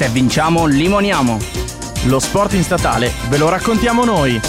Se vinciamo, limoniamo. Lo sport in statale ve lo raccontiamo noi.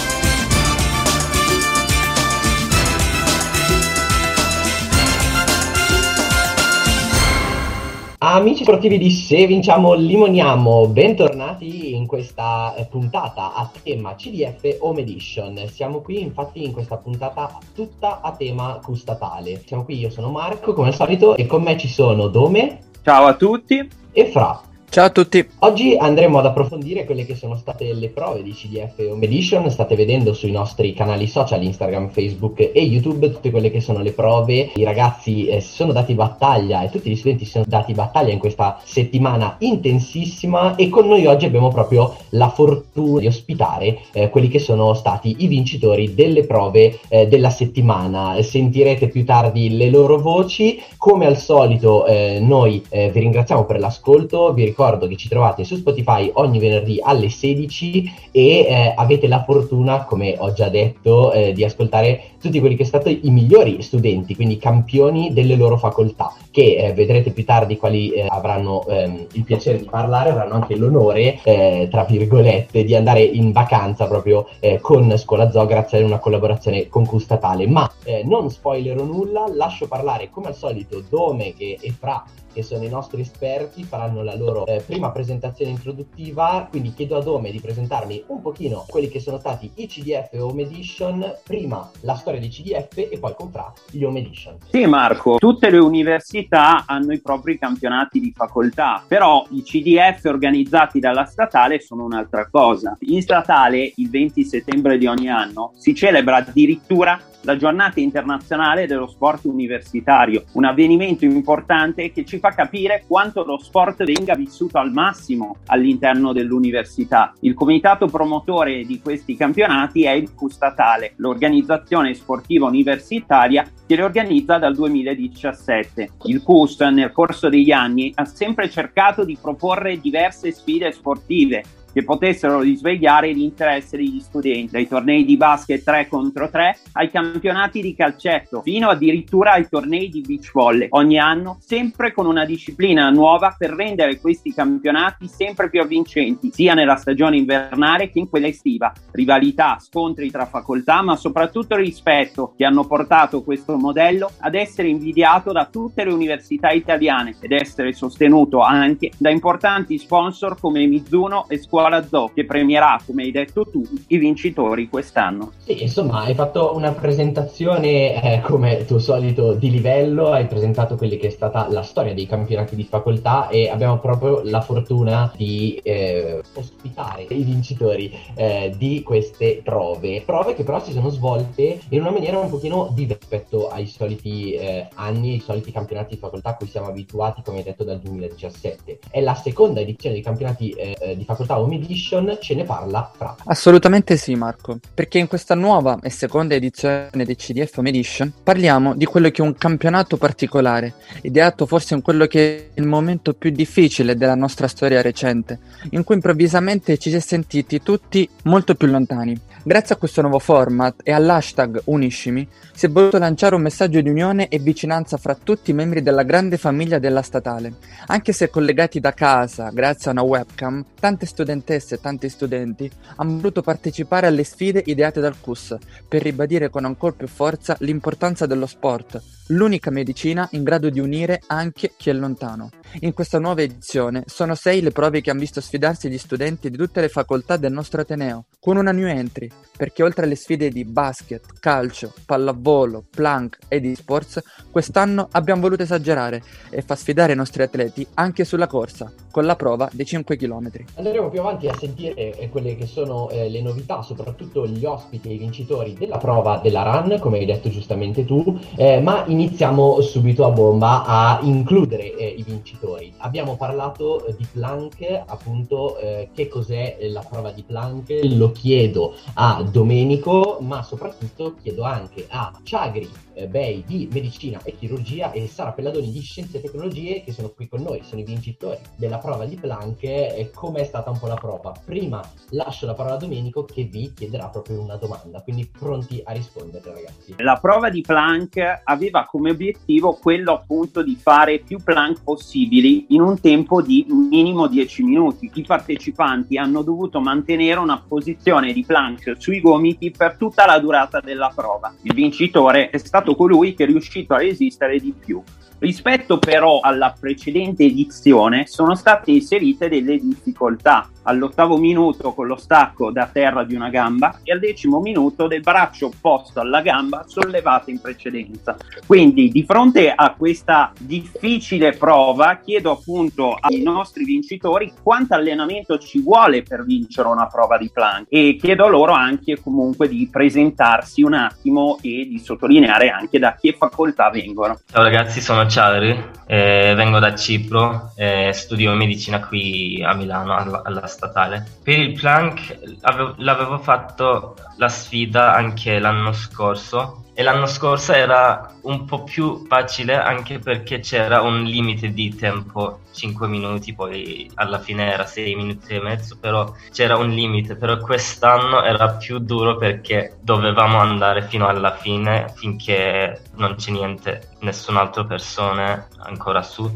Amici sportivi di Se Vinciamo Limoniamo, bentornati in questa eh, puntata a tema CDF Home Edition. Siamo qui infatti in questa puntata tutta a tema custatale. Siamo qui, io sono Marco come al solito e con me ci sono Dome. Ciao a tutti. E Fra. Ciao a tutti. Oggi andremo ad approfondire quelle che sono state le prove di CDF Home Edition. State vedendo sui nostri canali social, Instagram, Facebook e YouTube, tutte quelle che sono le prove. I ragazzi eh, si sono dati battaglia e tutti gli studenti si sono dati battaglia in questa settimana intensissima e con noi oggi abbiamo proprio la fortuna di ospitare eh, quelli che sono stati i vincitori delle prove eh, della settimana. Sentirete più tardi le loro voci. Come al solito eh, noi eh, vi ringraziamo per l'ascolto, vi ricordo ricordo che ci trovate su Spotify ogni venerdì alle 16 e eh, avete la fortuna, come ho già detto, eh, di ascoltare tutti quelli che sono stati i migliori studenti, quindi campioni delle loro facoltà, che eh, vedrete più tardi quali eh, avranno ehm, il piacere di parlare, avranno anche l'onore, eh, tra virgolette, di andare in vacanza proprio eh, con Scuola Zoo grazie a una collaborazione con Custatale. Ma non spoilerò nulla, lascio parlare come al solito Dome che, e Fra che sono i nostri esperti, faranno la loro eh, prima presentazione introduttiva, quindi chiedo a Dome di presentarmi un pochino quelli che sono stati i CDF Home Edition, prima la storia dei CDF e poi con Fra gli Home Edition. Sì Marco, tutte le università hanno i propri campionati di facoltà, però i CDF organizzati dalla statale sono un'altra cosa. In statale il 20 settembre di ogni anno si celebra addirittura la giornata internazionale dello sport universitario, un avvenimento importante che ci fa capire quanto lo sport venga vissuto al massimo all'interno dell'università. Il comitato promotore di questi campionati è il Custatale, l'organizzazione sportiva universitaria che li organizza dal 2017. Il CUS nel corso degli anni ha sempre cercato di proporre diverse sfide sportive che potessero risvegliare l'interesse degli studenti, dai tornei di basket 3 contro 3 ai campionati di calcetto, fino addirittura ai tornei di beach volley, ogni anno sempre con una disciplina nuova per rendere questi campionati sempre più avvincenti, sia nella stagione invernale che in quella estiva. Rivalità, scontri tra facoltà, ma soprattutto rispetto che hanno portato questo modello ad essere invidiato da tutte le università italiane ed essere sostenuto anche da importanti sponsor come Mizuno e Scuola Zoo che premierà, come hai detto tu, i vincitori quest'anno. Sì, insomma, hai fatto una presentazione eh, come tuo solito di livello, hai presentato quella che è stata la storia dei campionati di facoltà e abbiamo proprio la fortuna di eh, ospitare i vincitori eh, di queste prove. Prove che però si sono svolte in una maniera un pochino diversa rispetto ai soliti eh, anni, ai soliti campionati di facoltà a cui siamo abituati, come hai detto, dal 2017. È la seconda edizione dei campionati eh, eh, di facoltà Home Edition, ce ne parla Fra. Assolutamente sì Marco, perché in questa nuova e seconda edizione dei CDF Home Edition parliamo di quello che è un campionato particolare, ideato forse in quello che è il momento più difficile della nostra storia recente, in cui improvvisamente ci si è sentiti tutti molto più lontani. Grazie a questo nuovo format e all'hashtag Uniscimi si è voluto lanciare un messaggio di unione e vicinanza fra tutti i membri della grande famiglia della statale. Anche se collegati da casa, grazie a una webcam, tante studentesse e tanti studenti hanno voluto partecipare alle sfide ideate dal CUS per ribadire con ancora più forza l'importanza dello sport, l'unica medicina in grado di unire anche chi è lontano. In questa nuova edizione sono sei le prove che hanno visto sfidarsi gli studenti di tutte le facoltà del nostro Ateneo, con una new entry, perché oltre alle sfide di basket, calcio, pallavolo, plank ed esports, quest'anno abbiamo voluto esagerare e far sfidare i nostri atleti anche sulla corsa, con la prova dei 5 km. Andremo più avanti a sentire eh, quelle che sono eh, le novità, soprattutto gli ospiti e i vincitori della prova della run, come hai detto giustamente tu, eh, ma iniziamo subito a bomba a includere eh, i vincitori. Abbiamo parlato di plank, appunto eh, che cos'è la prova di plank, lo chiedo a Domenico, ma soprattutto chiedo anche a Ciagri eh, Bei di medicina e chirurgia e Sara Pelladoni di scienze e tecnologie che sono qui con noi, sono i vincitori della prova di plank e com'è stata un po' la prova. Prima lascio la parola a Domenico che vi chiederà proprio una domanda, quindi pronti a rispondere ragazzi. La prova di plank aveva come obiettivo quello appunto di fare più plank possibili in un tempo di minimo 10 minuti. I partecipanti hanno dovuto mantenere una posizione di plank sui gomiti per tutta la durata della prova. Il vincitore è stato colui che è riuscito a resistere di più. Rispetto però alla precedente edizione sono state inserite delle difficoltà. All'ottavo minuto con lo stacco da terra di una gamba e al decimo minuto del braccio opposto alla gamba sollevato in precedenza. Quindi di fronte a questa difficile prova chiedo appunto ai nostri vincitori quanto allenamento ci vuole per vincere una prova di plank e chiedo loro anche comunque di presentarsi un attimo e di sottolineare anche da che facoltà vengono. Ciao ragazzi, sono Ciadri, eh, vengo da Cipro, eh, studio medicina qui a Milano alla, alla statale. Per il plank avevo, l'avevo fatto la sfida anche l'anno scorso e l'anno scorso era un po' più facile anche perché c'era un limite di tempo 5 minuti poi alla fine era 6 minuti e mezzo però c'era un limite. Però quest'anno era più duro perché dovevamo andare fino alla fine finché non c'è niente nessun'altra persona ancora su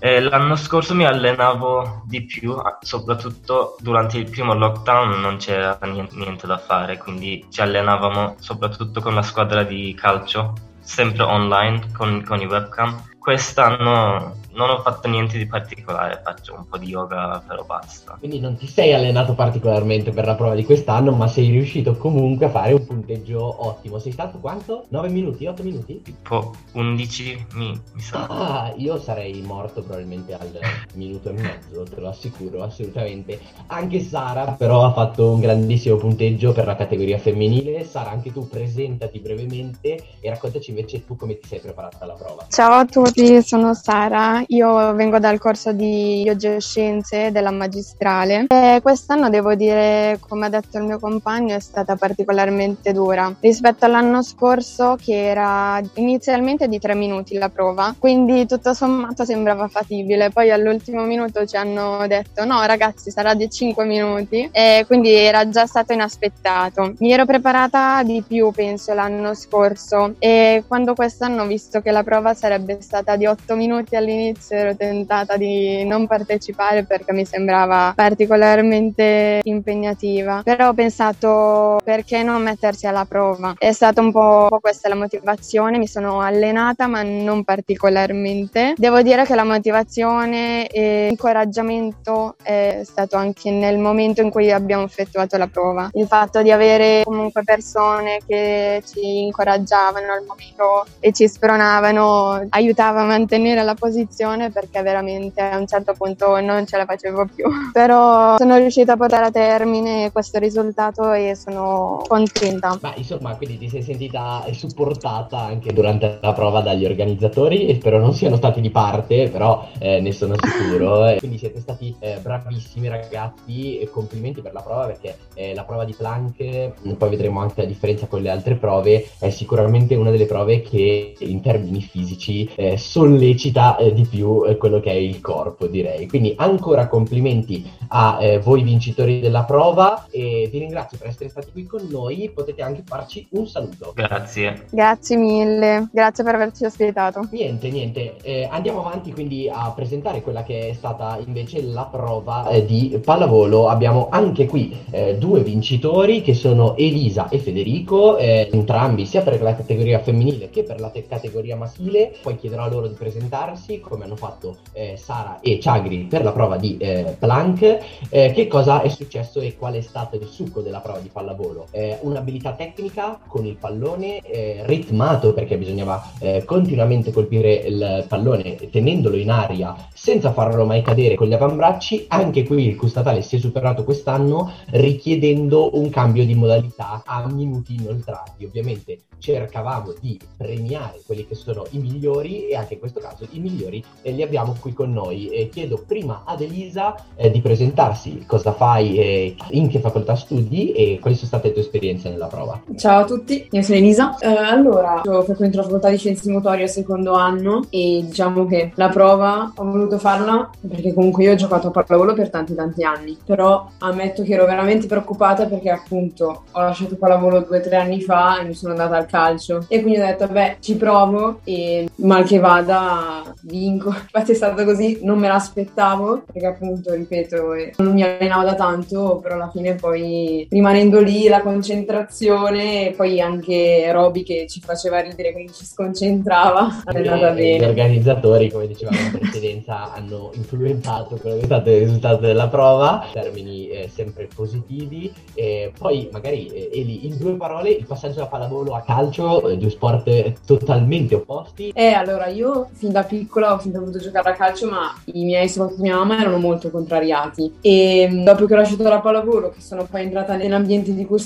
eh, l'anno scorso mi allenavo di più, soprattutto durante il primo lockdown non c'era niente, niente da fare, quindi ci allenavamo soprattutto con la squadra di calcio, sempre online con, con i webcam. Quest'anno non ho fatto niente di particolare, faccio un po' di yoga, però basta. Quindi non ti sei allenato particolarmente per la prova di quest'anno, ma sei riuscito comunque a fare un punteggio ottimo. Sei stato quanto? 9 minuti? 8 minuti? Tipo 11 mi, mi sa. Ah, io sarei morto probabilmente al minuto e mezzo, te lo assicuro, assolutamente. Anche Sara però ha fatto un grandissimo punteggio per la categoria femminile. Sara, anche tu presentati brevemente e raccontaci invece tu come ti sei preparata alla prova. Ciao a tutti, sono Sara io vengo dal corso di Geoscienze della magistrale e quest'anno devo dire, come ha detto il mio compagno, è stata particolarmente dura rispetto all'anno scorso che era inizialmente di tre minuti la prova, quindi tutto sommato sembrava fattibile. Poi all'ultimo minuto ci hanno detto no ragazzi sarà di 5 minuti e quindi era già stato inaspettato. Mi ero preparata di più penso l'anno scorso e quando quest'anno ho visto che la prova sarebbe stata di 8 minuti all'inizio all'inizio ero tentata di non partecipare perché mi sembrava particolarmente impegnativa, però ho pensato perché non mettersi alla prova. È stata un po' questa la motivazione, mi sono allenata ma non particolarmente. Devo dire che la motivazione e l'incoraggiamento è stato anche nel momento in cui abbiamo effettuato la prova. Il fatto di avere comunque persone che ci incoraggiavano al momento e ci spronavano aiutava a mantenere la posizione depressione perché veramente a un certo punto non ce la facevo più. Però sono riuscita a portare a termine questo risultato e sono contenta. Ma insomma, quindi ti sei sentita supportata anche durante la prova dagli organizzatori e spero non siano stati di parte, però eh, ne sono sicuro. quindi siete stati eh, bravissimi ragazzi e complimenti per la prova perché eh, la prova di plank, poi vedremo anche la differenza con le altre prove, è sicuramente una delle prove che in termini fisici eh, sollecita eh, di più più eh, quello che è il corpo, direi. Quindi ancora complimenti a eh, voi vincitori della prova e vi ringrazio per essere stati qui con noi. Potete anche farci un saluto. Grazie. Grazie mille, grazie per averci ospitato. Niente, niente. Eh, andiamo avanti quindi a presentare quella che è stata invece la prova eh, di pallavolo. Abbiamo anche qui eh, due vincitori che sono Elisa e Federico, eh, entrambi sia per la categoria femminile che per la te- categoria maschile. Poi chiederò a loro di presentarsi come hanno fatto eh, Sara e Chagri per la prova di eh, plank. Eh, che cosa è successo e qual è stato il succo della prova di pallavolo? Eh, un'abilità tecnica con il pallone eh, ritmato perché bisognava eh, continuamente colpire il pallone tenendolo in aria senza farlo mai cadere con gli avambracci. Anche qui il Custatale si è superato quest'anno richiedendo un cambio di modalità a minuti inoltrati. Ovviamente cercavamo di premiare quelli che sono i migliori e anche in questo caso i migliori e li abbiamo qui con noi. E chiedo prima ad Elisa eh, di presentarsi, cosa fai, eh, in che facoltà studi e quali sono state le tue esperienze nella prova. Ciao a tutti, io sono Elisa. Eh, allora, io frequento la facoltà di scienze motorie al secondo anno e diciamo che la prova ho voluto farla perché comunque io ho giocato a pallavolo per tanti tanti anni, però ammetto che ero veramente preoccupata perché appunto ho lasciato pallavolo due o tre anni fa e mi sono andata al calcio e quindi ho detto beh ci provo e mal che vada vinco. Infatti è stato così, non me l'aspettavo perché appunto ripeto eh, non mi allenavo da tanto, però alla fine poi rimanendo lì la concentrazione e poi anche Roby che ci faceva ridere quindi ci sconcentrava è andata bene. Gli organizzatori come dicevamo in precedenza hanno influenzato quello che è stato il risultato della prova, termini eh, sempre positivi e poi magari eh, Eli in due parole il passaggio da pallavolo a calcio, eh, due sport totalmente opposti. Eh allora io fin da piccola ho sempre voluto giocare a calcio ma i miei soprattutto mia mamma erano molto contrariati. E mm, dopo che ho lasciato la pallavolo che sono poi entrata nell'ambiente di cui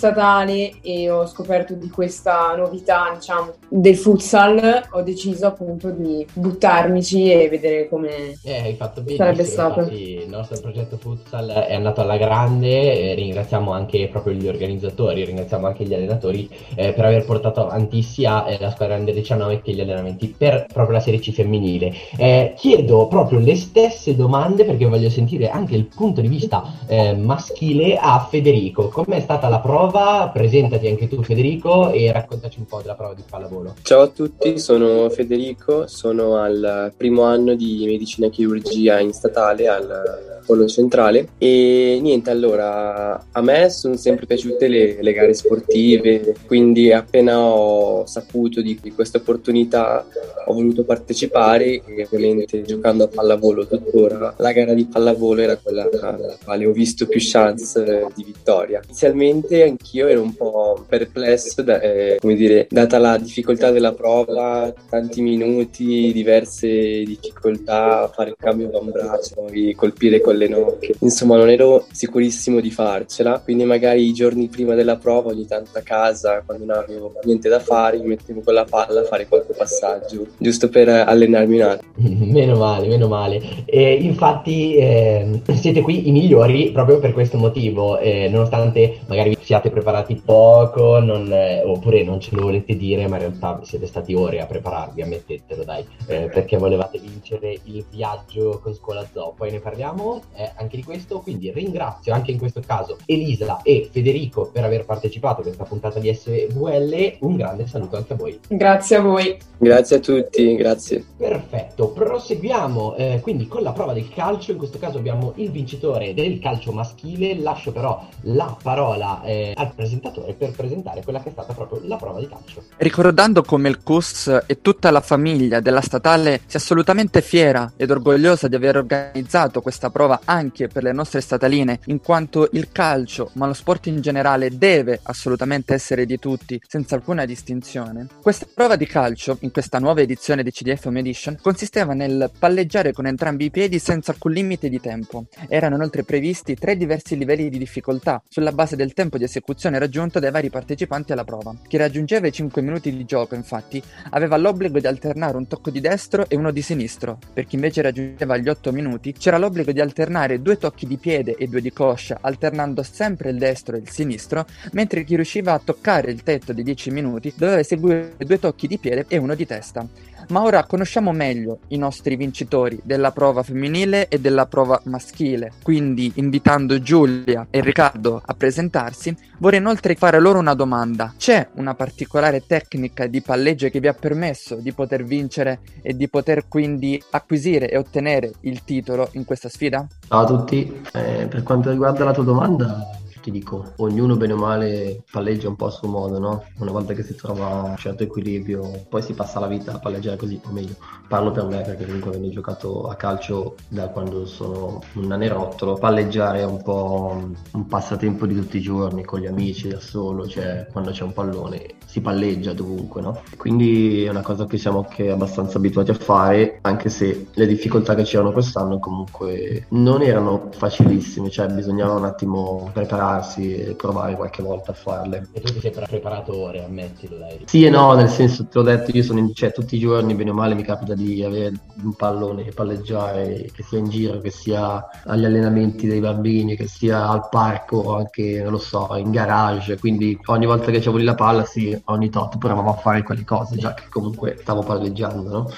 e ho scoperto di questa novità diciamo del futsal ho deciso appunto di buttarmici e vedere come eh, hai fatto bene sarebbe stato. il nostro progetto futsal è andato alla grande ringraziamo anche proprio gli organizzatori ringraziamo anche gli allenatori eh, per aver portato avanti sia eh, la squadra under 19 che gli allenamenti per proprio la Serie C femminile. Eh, chiedo proprio le stesse domande perché voglio sentire anche il punto di vista eh, maschile a Federico. Com'è stata la prova? Presentati anche tu Federico e raccontaci un po' della prova di pallavolo ciao a tutti sono Federico sono al primo anno di medicina e chirurgia in statale al Polo Centrale. E niente allora a me sono sempre piaciute le, le gare sportive quindi appena ho saputo di, di questa opportunità ho voluto partecipare e ovviamente giocando a pallavolo tuttora la gara di pallavolo era quella alla quale ho visto più chance di vittoria. Inizialmente anch'io ero un po' perplesso da, eh, come dire data la difficoltà della prova tanti minuti diverse difficoltà fare il cambio da un braccio colpire con le nocche insomma non ero sicurissimo di farcela. Quindi magari i giorni prima della prova ogni tanto a casa quando non avevo niente da fare mi mettevo con la palla a fare qualche passaggio giusto per allenarmi un attimo. Meno male meno male. E infatti eh, siete qui i migliori proprio per questo motivo eh, nonostante magari siate preparati poco non, eh, oppure non ce lo volete dire ma in realtà siete stati ore a prepararvi ammettetelo dai. Eh, perché volevate vincere il viaggio con Scuola Zoo. Poi ne parliamo eh, anche di questo quindi ringrazio anche in questo caso Elisa e Federico per aver partecipato a questa puntata di SVL un grande saluto anche a voi. Grazie a voi. Grazie a tutti grazie. Perfetto proseguiamo eh, quindi con la prova del calcio. In questo caso abbiamo il vincitore del calcio maschile. Lascio però la parola eh, al presentatore per presentare quella che è stata proprio la prova di calcio. Ricordando come il CUS e tutta la famiglia della statale sia assolutamente fiera ed orgogliosa di aver organizzato questa prova anche per le nostre stataline, in quanto il calcio, ma lo sport in generale, deve assolutamente essere di tutti, senza alcuna distinzione. Questa prova di calcio, in questa nuova edizione di CDF Home Edition, consisteva nel palleggiare con entrambi i piedi senza alcun limite di tempo. Erano inoltre previsti tre diversi livelli di difficoltà, sulla base del tempo di esecuzione raggiunto dai vari partecipanti alla prova. Chi raggiungeva i 5 minuti di gioco, infatti, aveva l'obbligo di alternare un tocco di destro e uno di sinistro. Per chi invece raggiungeva gli 8 minuti, c'era l'obbligo di alternare due tocchi di piede e due di coscia, alternando sempre il destro e il sinistro, mentre chi riusciva a toccare il tetto di 10 minuti doveva eseguire due tocchi di piede e uno di testa. Ma ora conosciamo meglio i nostri vincitori della prova femminile e della prova maschile, quindi invitando Giulia e Riccardo a presentarsi, vorrei inoltre fare loro una domanda. C'è una particolare tecnica di palleggio che vi ha permesso di poter vincere e di poter quindi acquisire e ottenere il titolo in questa sfida? Ciao a tutti, eh, per quanto riguarda la tua domanda, ti dico, ognuno bene o male palleggia un po' a suo modo, no? Una volta che si trova un certo equilibrio, poi si passa la vita a palleggiare così, o meglio, parlo per me perché comunque avendo giocato a calcio da quando sono un nanerottolo, palleggiare è un po' un passatempo di tutti i giorni, con gli amici, da solo, cioè quando c'è un pallone si palleggia dovunque, no? Quindi è una cosa che siamo anche abbastanza abituati a fare, anche se le difficoltà che c'erano quest'anno comunque non erano facilissime, cioè bisognava un attimo preparare buttarsi e provare qualche volta a farle. E tu ti sei preparato ore, ammettilo dai. Sì e no, nel senso, te l'ho detto, io sono in, cioè, tutti i giorni, bene o male, mi capita di avere un pallone e palleggiare, che sia in giro, che sia agli allenamenti dei bambini, che sia al parco, anche, non lo so, in garage, quindi ogni volta che avevo lì la palla, sì, ogni tot provavo a fare quelle cose, già che comunque stavo palleggiando, no?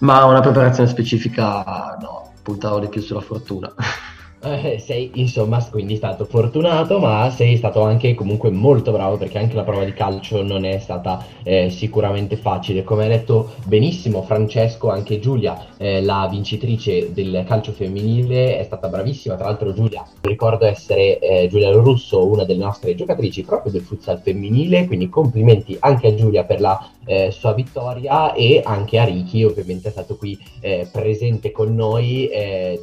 Ma una preparazione specifica, no, puntavo di più sulla fortuna. Eh, sei insomma quindi stato fortunato, ma sei stato anche comunque molto bravo perché anche la prova di calcio non è stata eh, sicuramente facile. Come ha detto benissimo Francesco, anche Giulia, eh, la vincitrice del calcio femminile, è stata bravissima. Tra l'altro, Giulia, ricordo essere eh, Giulia Russo, una delle nostre giocatrici proprio del futsal femminile. Quindi complimenti anche a Giulia per la eh, sua vittoria e anche a Ricky, ovviamente è stato qui eh, presente con noi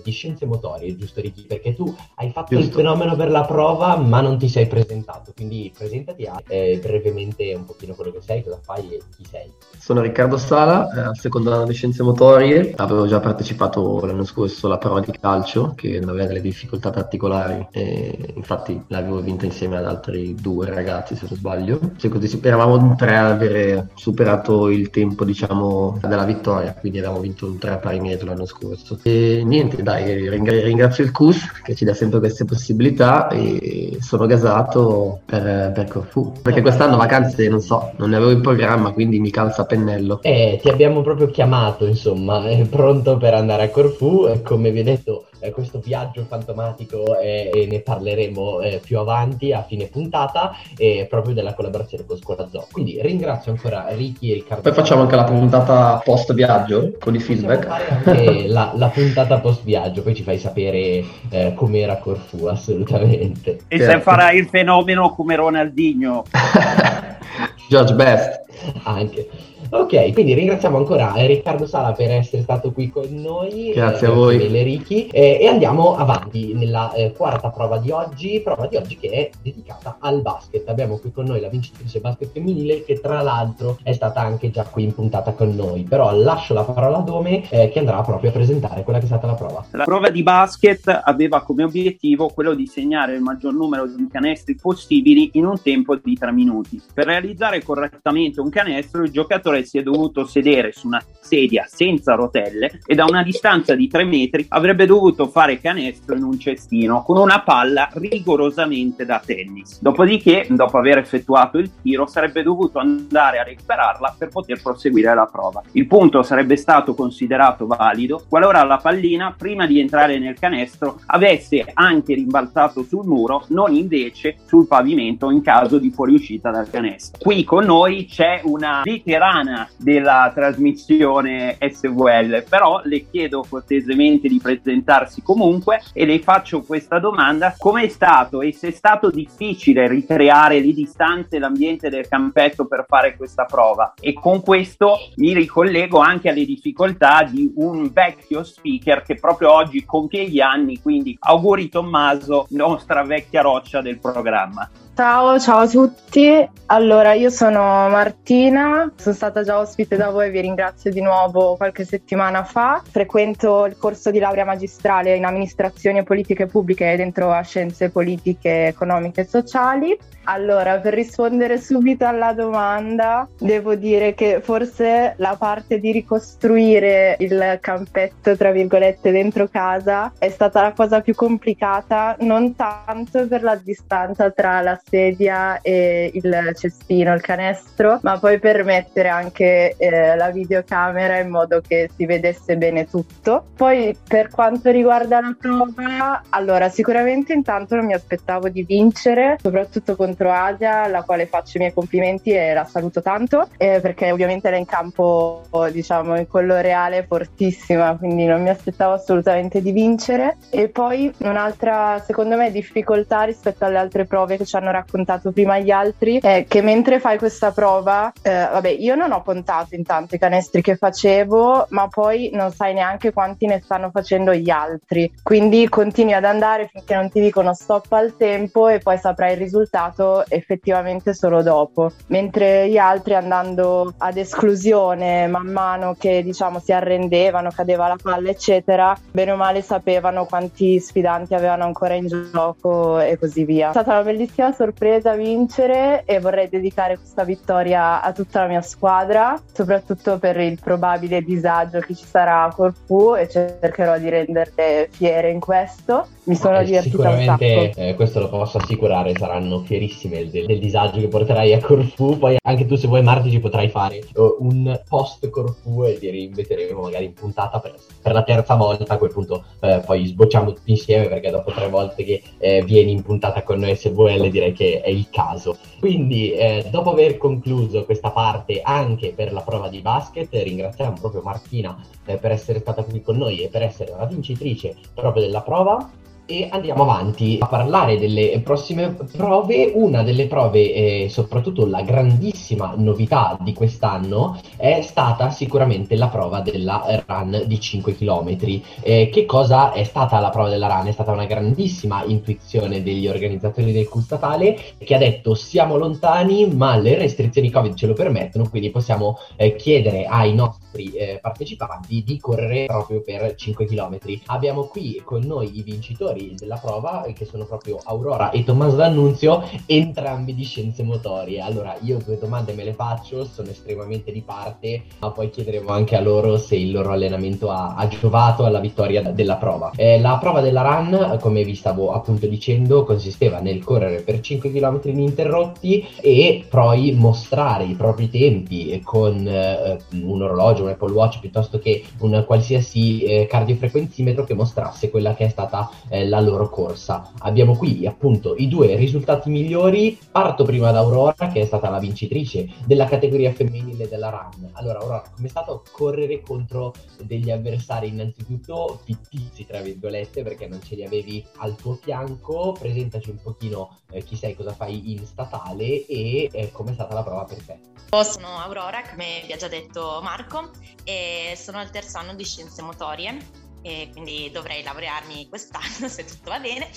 di scienze motorie, giusto Ricky? Perché tu hai fatto Giusto. il fenomeno per la prova ma non ti sei presentato, quindi presentati a, eh, brevemente un pochino quello che sei, cosa fai e chi sei. Sono Riccardo Sala, eh, al secondo anno di Scienze Motorie, avevo già partecipato l'anno scorso alla prova di calcio che non aveva delle difficoltà particolari e infatti l'avevo vinta insieme ad altri due ragazzi se non sbaglio. Cioè, così, eravamo in tre ad avere superato il tempo diciamo della vittoria, quindi avevamo vinto un 3 a pari metro l'anno scorso. E niente, dai, ringrazio il CUS che ci dà sempre queste possibilità e sono gasato per, per Corfu. Perché quest'anno vacanze non so, non ne avevo in programma, quindi mi calza a pennello. Eh, ti abbiamo proprio chiamato, insomma, pronto per andare a Corfu, come vi ho detto eh, questo viaggio fantomatico eh, e ne parleremo eh, più avanti a fine puntata eh, proprio della collaborazione con Scuola Zoo. Quindi ringrazio ancora Ricky e Riccardo. Poi facciamo anche la puntata post viaggio con i feedback. Anche la, la, puntata post viaggio, poi ci fai sapere eh, com'era Corfu assolutamente. E certo. se farai il fenomeno come Ronaldinho. George Best. Anche. Ok, quindi ringraziamo ancora Riccardo Sala per essere stato qui con noi. Grazie eh, a voi. Ricchi, eh, e andiamo avanti nella eh, quarta prova di oggi, prova di oggi che è dedicata al basket. Abbiamo qui con noi la vincitrice basket femminile che tra l'altro è stata anche già qui in puntata con noi. Però lascio la parola a Dome eh, che andrà proprio a presentare quella che è stata la prova. La prova di basket aveva come obiettivo quello di segnare il maggior numero di canestri possibili in un tempo di tre minuti. Per realizzare correttamente un canestro il giocatore giocatore si è dovuto sedere su una sedia senza rotelle e da una distanza di 3 metri avrebbe dovuto fare canestro in un cestino con una palla rigorosamente da tennis. Dopodiché, dopo aver effettuato il tiro, sarebbe dovuto andare a recuperarla per poter proseguire la prova. Il punto sarebbe stato considerato valido qualora la pallina, prima di entrare nel canestro, avesse anche rimbalzato sul muro, non invece sul pavimento in caso di fuoriuscita dal canestro. Qui con noi c'è una veterana italiana della trasmissione SVL, però le chiedo cortesemente di presentarsi comunque e le faccio questa domanda: come è stato e se è stato difficile ricreare le distanze e l'ambiente del campetto per fare questa prova? E con questo mi ricollego anche alle difficoltà di un vecchio speaker che proprio oggi compie gli anni, quindi auguri Tommaso, nostra vecchia roccia del programma. Ciao, ciao a tutti. Allora, io sono Martina, sono stata già ospite da voi, vi ringrazio di nuovo qualche settimana fa. Frequento il corso di laurea magistrale in amministrazione e politiche pubbliche dentro a scienze politiche, economiche e sociali. Allora, per rispondere subito alla domanda, devo dire che forse la parte di ricostruire il campetto, tra virgolette, dentro casa è stata la cosa più complicata, non tanto per la distanza tra la sedia e il cestino, il canestro, ma poi per mettere anche eh, la videocamera in modo che si vedesse bene tutto. Poi per quanto riguarda la prova, allora sicuramente intanto non mi aspettavo di vincere, soprattutto contro Asia, alla quale faccio i miei complimenti e la saluto tanto, eh, perché ovviamente era in campo, diciamo, in quello reale fortissima, quindi non mi aspettavo assolutamente di vincere. E poi un'altra, secondo me, difficoltà rispetto alle altre prove che ci hanno hanno raccontato prima gli altri è che mentre fai questa prova, eh, vabbè, io non ho contato intanto i canestri che facevo, ma poi non sai neanche quanti ne stanno facendo gli altri. Quindi continui ad andare finché non ti dicono stop al tempo e poi saprai il risultato effettivamente solo dopo. Mentre gli altri andando ad esclusione man mano che diciamo si arrendevano, cadeva la palla, eccetera, bene o male sapevano quanti sfidanti avevano ancora in gioco e così via. È stata una bellissima sorpresa vincere e vorrei dedicare questa vittoria a tutta la mia squadra, soprattutto per il probabile disagio che ci sarà a Corfu e cercherò di renderle fiere in questo. Mi sono Eh, divertita un sacco. Sicuramente, eh, questo lo posso assicurare, saranno fierissime del, del disagio che porterai a Corfu. Poi anche tu, se vuoi, Marti, ci potrai fare un post Corfu e ti rinveteremo magari in puntata per, per la terza volta. A quel punto, eh, poi sbocciamo tutti insieme perché dopo tre volte che eh, vieni in puntata con noi SVL, direi che è il caso. Quindi, eh, dopo aver concluso questa parte anche per la prova di basket, ringraziamo proprio Martina eh, per essere stata qui con noi e per essere la vincitrice proprio della prova. E andiamo avanti a parlare delle prossime prove. Una delle prove, e soprattutto la grandissima novità di quest'anno, è stata sicuramente la prova della run di 5 km. Eh, che cosa è stata la prova della run? È stata una grandissima intuizione degli organizzatori del Q statale che ha detto siamo lontani ma le restrizioni Covid ce lo permettono, quindi possiamo eh, chiedere ai nostri eh, partecipanti di correre proprio per 5 km. Abbiamo qui con noi i vincitori della prova eh, che sono proprio Aurora e Tommaso D'Annunzio, entrambi di scienze motorie. Allora io due domande me le faccio, sono estremamente di parte, ma poi chiederemo anche a loro se il loro allenamento ha, ha giovato alla vittoria della prova. Eh, la prova della run, come vi stavo appunto dicendo, consisteva nel correre per 5 km ininterrotti e poi mostrare i propri tempi con eh, un orologio, un Apple Watch piuttosto che un qualsiasi eh, cardiofrequenzimetro che mostrasse quella che è stata eh, la loro corsa. Abbiamo qui appunto i due risultati migliori. Parto prima da Aurora, che è stata la vincitrice della categoria femminile della run. Allora, Aurora, com'è stato correre contro degli avversari innanzitutto fittizi, tra virgolette, perché non ce li avevi al tuo fianco? Presentaci un pochino eh, chi sei, cosa fai in statale e eh, com'è stata la prova per te. Sono Aurora, come vi ha già detto Marco, e sono al terzo anno di scienze motorie e quindi dovrei laurearmi quest'anno se tutto va bene.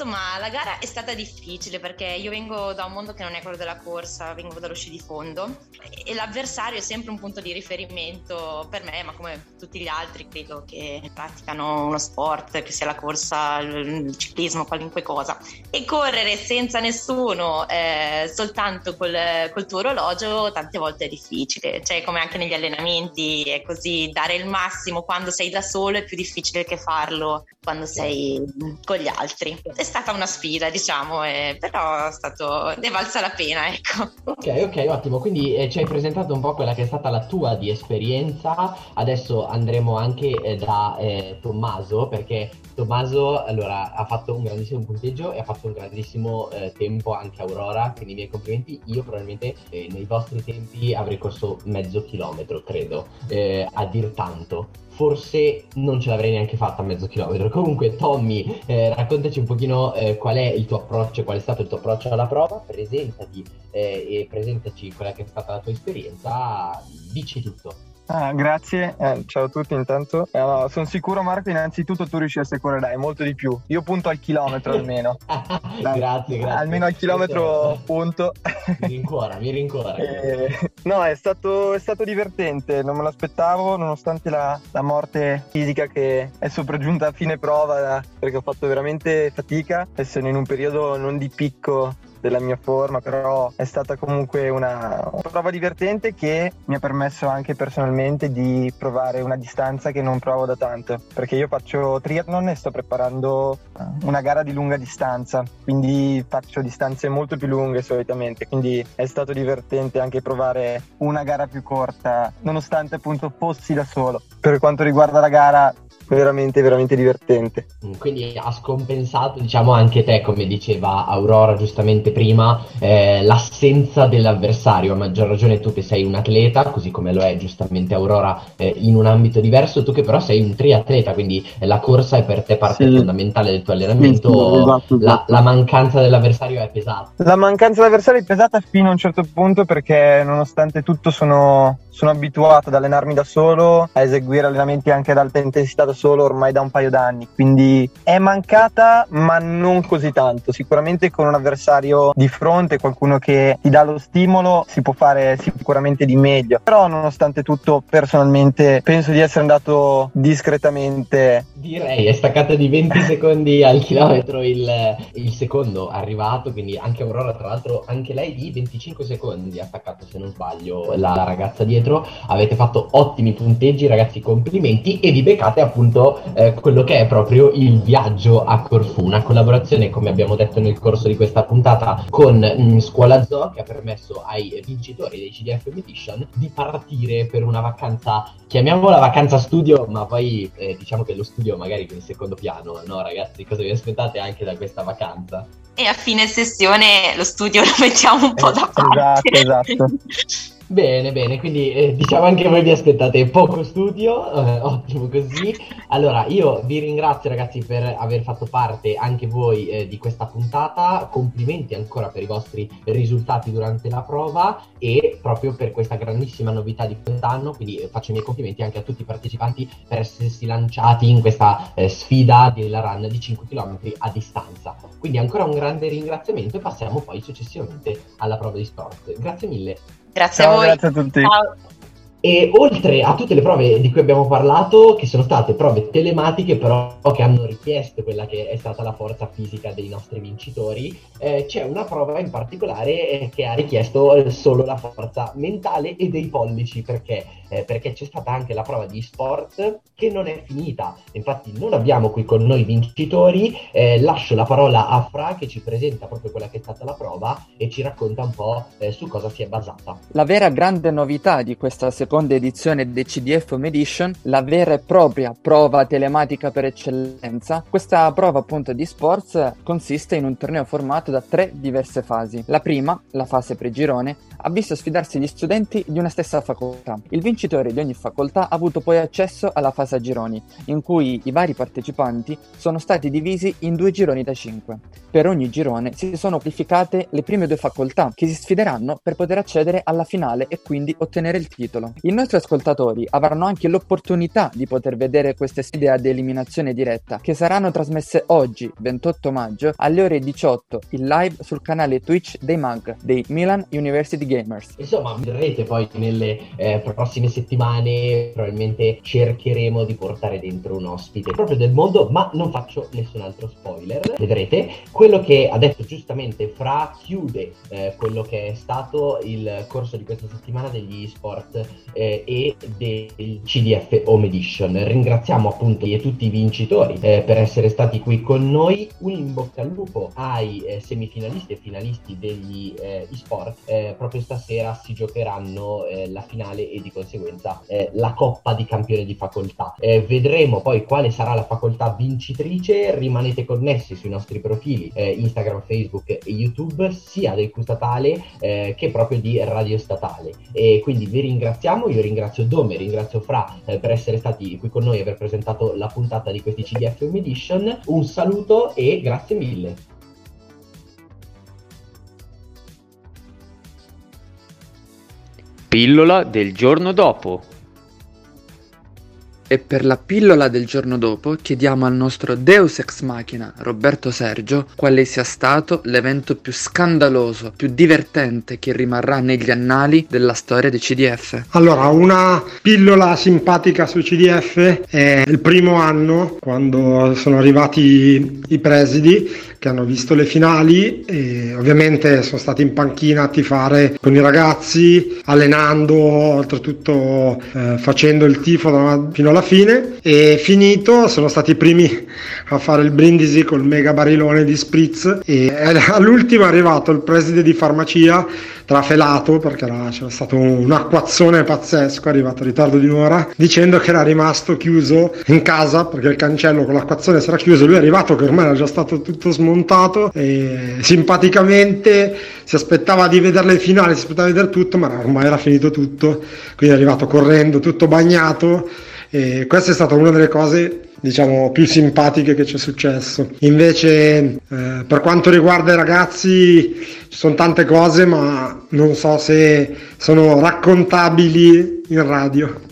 Insomma, la gara è stata difficile perché io vengo da un mondo che non è quello della corsa, vengo dallo sci di fondo e l'avversario è sempre un punto di riferimento per me, ma come tutti gli altri credo che praticano uno sport, che sia la corsa, il ciclismo, qualunque cosa. E correre senza nessuno, eh, soltanto col, col tuo orologio, tante volte è difficile. Cioè, come anche negli allenamenti, è così, dare il massimo quando sei da solo è più difficile che farlo quando sei con gli altri. È stata una sfida, diciamo, eh, però è stato, ne valsa la pena, ecco. Ok, ok, ottimo. Quindi eh, ci hai presentato un po' quella che è stata la tua di esperienza. Adesso andremo anche eh, da eh, Tommaso, perché Tommaso allora, ha fatto un grandissimo punteggio e ha fatto un grandissimo eh, tempo anche Aurora, quindi i miei complimenti. Io probabilmente eh, nei vostri tempi avrei corso mezzo chilometro, credo, a dir tanto forse non ce l'avrei neanche fatta a mezzo chilometro. Comunque, Tommy, eh, raccontaci un pochino eh, qual è il tuo approccio, qual è stato il tuo approccio alla prova, presentati eh, e presentaci quella che è stata la tua esperienza, dici tutto. Ah, grazie, eh, ciao a tutti intanto. Eh, no, sono sicuro Marco, innanzitutto tu riusciresti a correre molto di più. Io punto al chilometro almeno. Dai, grazie, grazie. Almeno al chilometro punto. mi rincuora, mi rincuora. Eh, no, è stato, è stato, divertente, non me l'aspettavo nonostante la, la, morte fisica che è sopraggiunta a fine prova perché ho fatto veramente fatica e sono in un periodo non di picco della mia forma, però è stata comunque una, prova divertente che mi ha permesso anche personalmente di provare una distanza che non provo da tanto, perché io faccio triathlon e sto preparando una gara di lunga distanza, quindi faccio distanze molto più lunghe solitamente, quindi è stato divertente anche provare una gara più corta, nonostante appunto fossi da solo. Per quanto riguarda la gara veramente, veramente divertente. Mm, quindi ha scompensato, diciamo, anche te, come diceva Aurora giustamente prima, eh, l'assenza dell'avversario. A maggior ragione tu che sei un atleta, così come lo è giustamente Aurora eh, in un ambito diverso, tu che però sei un triatleta, quindi la corsa è per te parte sì. fondamentale del tuo allenamento. Sì, esatto, esatto. La, la, mancanza dell'avversario è pesata. La mancanza dell'avversario è pesata fino a un certo punto perché nonostante tutto sono, sono abituato ad allenarmi da solo, a eseguire allenamenti anche ad alta intensità da solo ormai da un paio d'anni. Quindi è mancata, ma non così tanto. Sicuramente con un avversario di fronte, qualcuno che ti dà lo stimolo, si può fare sicuramente di meglio. Però nonostante tutto, personalmente penso di essere andato discretamente. Direi, è staccata di 20 secondi al chilometro il, il secondo arrivato, quindi anche Aurora, tra l'altro, anche lei di 25 secondi ha staccato, se non sbaglio, la, ragazza dietro. Avete fatto ottimi punteggi, ragazzi, complimenti e vi beccate appunto eh, quello che è proprio il viaggio a Corfù, una collaborazione, come abbiamo detto nel corso di questa puntata, con mh, mm, Scuola Zoo che ha permesso ai vincitori dei CDF Edition di partire per una vacanza, chiamiamola vacanza studio, ma poi eh, diciamo che lo studio magari in secondo piano, no ragazzi? Cosa vi aspettate anche da questa vacanza? E a fine sessione lo studio lo mettiamo un po' da parte. Esatto, esatto. Bene, bene, quindi eh, diciamo anche voi vi aspettate poco studio, eh, ottimo così. Allora, io vi ringrazio ragazzi per aver fatto parte anche voi eh, di questa puntata, complimenti ancora per i vostri risultati durante la prova e proprio per questa grandissima novità di quest'anno, quindi eh, faccio i miei complimenti anche a tutti i partecipanti per essersi lanciati in questa eh, sfida della run di 5 km a distanza. Quindi ancora un grande ringraziamento e passiamo poi successivamente alla prova di sport. Grazie mille. Grazie Ciao, a voi. Grazie a tutti. Ciao. E oltre a tutte le prove di cui abbiamo parlato, che sono state prove telematiche, però che hanno richiesto quella che è stata la forza fisica dei nostri vincitori, eh, c'è una prova in particolare eh, che ha richiesto solo la forza mentale e dei pollici, perché? Eh, perché c'è stata anche la prova di sport che non è finita. Infatti non abbiamo qui con noi vincitori, eh, lascio la parola a Fra che ci presenta proprio quella che è stata la prova e ci racconta un po' eh, su cosa si è basata. La vera grande novità di questa seconda edizione del CDF Home Edition, la vera e propria prova telematica per eccellenza. Questa prova appunto di sports consiste in un torneo formato da tre diverse fasi. La prima, la fase pregirone, ha visto sfidarsi gli studenti di una stessa facoltà. Il vincitore di ogni facoltà ha avuto poi accesso alla fase a gironi, in cui i vari partecipanti sono stati divisi in due gironi da cinque. Per ogni girone si sono qualificate le prime due facoltà che si sfideranno per poter accedere alla finale e quindi ottenere il titolo. I nostri ascoltatori avranno anche l'opportunità di poter vedere queste sfide ad eliminazione diretta che saranno trasmesse oggi, 28 maggio, alle ore 18 in live sul canale Twitch dei MAG, dei Milan University Gamers. Insomma, vedrete poi nelle eh, prossime settimane, probabilmente cercheremo di portare dentro un ospite proprio del mondo, ma non faccio nessun altro spoiler. Vedrete, quello che ha detto giustamente Fra chiude eh, quello che è stato il corso di questa settimana degli sport eh, e del CDF Home Edition. Ringraziamo appunto tutti i vincitori eh, per essere stati qui con noi. Un in bocca al lupo ai eh, semifinalisti e finalisti degli eh, eSport proprio proprio stasera si giocheranno eh, la finale e di conseguenza eh, la coppa di campione di facoltà. Eh, vedremo poi quale sarà la facoltà vincitrice, rimanete connessi sui nostri profili eh, Instagram, Facebook e YouTube, sia del Q statale eh, che proprio di Radio Statale. E quindi vi ringraziamo, io ringrazio Dome, ringrazio Fra eh, per essere stati qui con noi e aver presentato la puntata di questi CDF Home Edition. Un saluto e grazie mille. Pillola del giorno dopo. E per la pillola del giorno dopo chiediamo al nostro Deus ex machina Roberto Sergio quale sia stato l'evento più scandaloso, più divertente che rimarrà negli annali della storia dei CDF. Allora, una pillola simpatica su CDF è il primo anno quando sono arrivati i presidi che hanno visto le finali e ovviamente sono stati in panchina a tifare con i ragazzi, allenando, oltretutto eh, facendo il tifo fino alla alla fine e finito sono stati i primi a fare il brindisi col mega barilone di spritz e all'ultimo è arrivato il preside di farmacia trafelato perché era, c'era stato un acquazzone pazzesco, è arrivato in ritardo di un'ora, dicendo che era rimasto chiuso in casa perché il cancello con l'acquazzone si era chiuso, lui è arrivato che ormai era già stato tutto smontato e simpaticamente si aspettava di vedere le finali, si aspettava di vedere tutto, ma ormai era finito tutto, quindi è arrivato correndo, tutto bagnato e questa è stata una delle cose diciamo più simpatiche che ci è successo. Invece eh, per quanto riguarda i ragazzi ci sono tante cose ma non so se sono raccontabili in radio